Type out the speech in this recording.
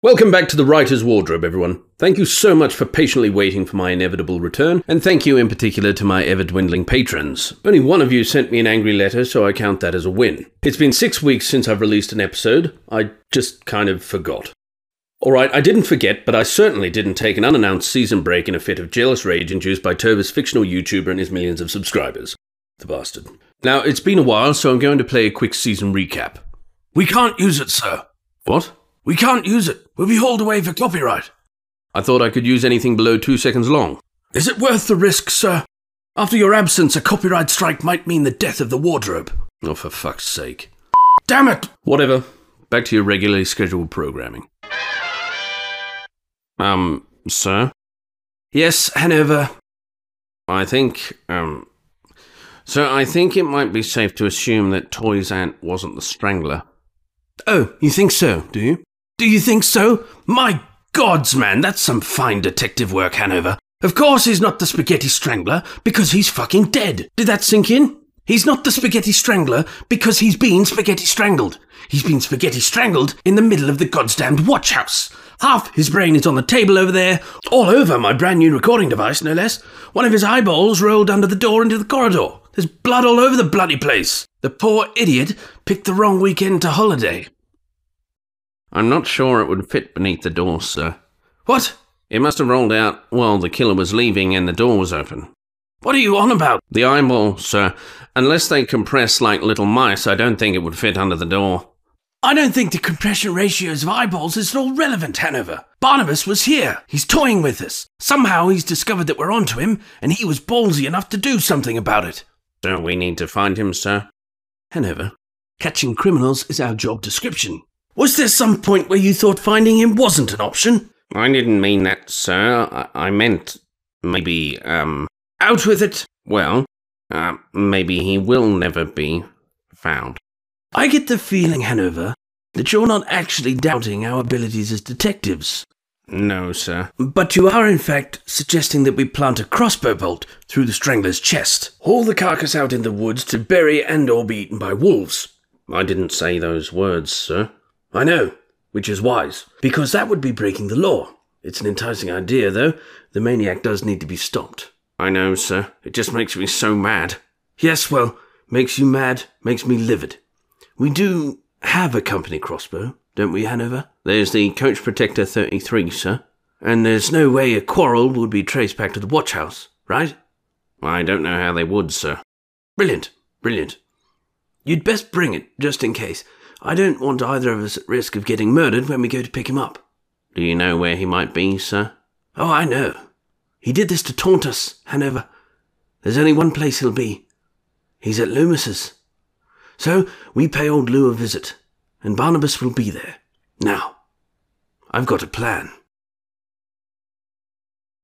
Welcome back to the Writer's Wardrobe, everyone. Thank you so much for patiently waiting for my inevitable return, and thank you in particular to my ever dwindling patrons. Only one of you sent me an angry letter, so I count that as a win. It's been six weeks since I've released an episode. I just kind of forgot. Alright, I didn't forget, but I certainly didn't take an unannounced season break in a fit of jealous rage induced by Tova's fictional YouTuber and his millions of subscribers. The bastard. Now, it's been a while, so I'm going to play a quick season recap. We can't use it, sir. What? We can't use it. We'll be hauled away for copyright. I thought I could use anything below two seconds long. Is it worth the risk, sir? After your absence, a copyright strike might mean the death of the wardrobe. Oh, for fuck's sake. Damn it! Whatever. Back to your regularly scheduled programming. Um, sir? Yes, Hanover. I think, um. So I think it might be safe to assume that Toy's aunt wasn't the strangler. Oh, you think so, do you? Do you think so? My gods, man, that's some fine detective work, Hanover. Of course he's not the spaghetti strangler, because he's fucking dead. Did that sink in? He's not the spaghetti strangler because he's been spaghetti strangled. He's been spaghetti strangled in the middle of the goddamned watch house. Half his brain is on the table over there, all over my brand new recording device, no less. One of his eyeballs rolled under the door into the corridor. There's blood all over the bloody place. The poor idiot picked the wrong weekend to holiday. I'm not sure it would fit beneath the door, sir. What? It must have rolled out while the killer was leaving and the door was open. What are you on about? The eyeball, sir. Unless they compress like little mice, I don't think it would fit under the door. I don't think the compression ratios of eyeballs is at all relevant, Hanover. Barnabas was here. He's toying with us. Somehow he's discovered that we're onto him, and he was ballsy enough to do something about it. Don't we need to find him, sir? Hanover, catching criminals is our job description. Was there some point where you thought finding him wasn't an option? I didn't mean that, sir. I, I meant maybe, um. Out with it. Well, uh, maybe he will never be found. I get the feeling, Hanover, that you're not actually doubting our abilities as detectives. No, sir. But you are, in fact, suggesting that we plant a crossbow bolt through the strangler's chest, haul the carcass out in the woods to bury and or be eaten by wolves. I didn't say those words, sir. I know, which is wise, because that would be breaking the law. It's an enticing idea, though. The maniac does need to be stopped. I know, sir. It just makes me so mad. Yes, well, makes you mad, makes me livid. We do have a company crossbow, don't we, Hanover? There's the Coach Protector 33, sir. And there's no way a quarrel would be traced back to the watch house, right? I don't know how they would, sir. Brilliant, brilliant. You'd best bring it, just in case. I don't want either of us at risk of getting murdered when we go to pick him up. Do you know where he might be, sir? Oh, I know. He did this to taunt us, Hanover. There's only one place he'll be. He's at Leumas's. So we pay old Lou a visit, and Barnabas will be there. Now, I've got a plan.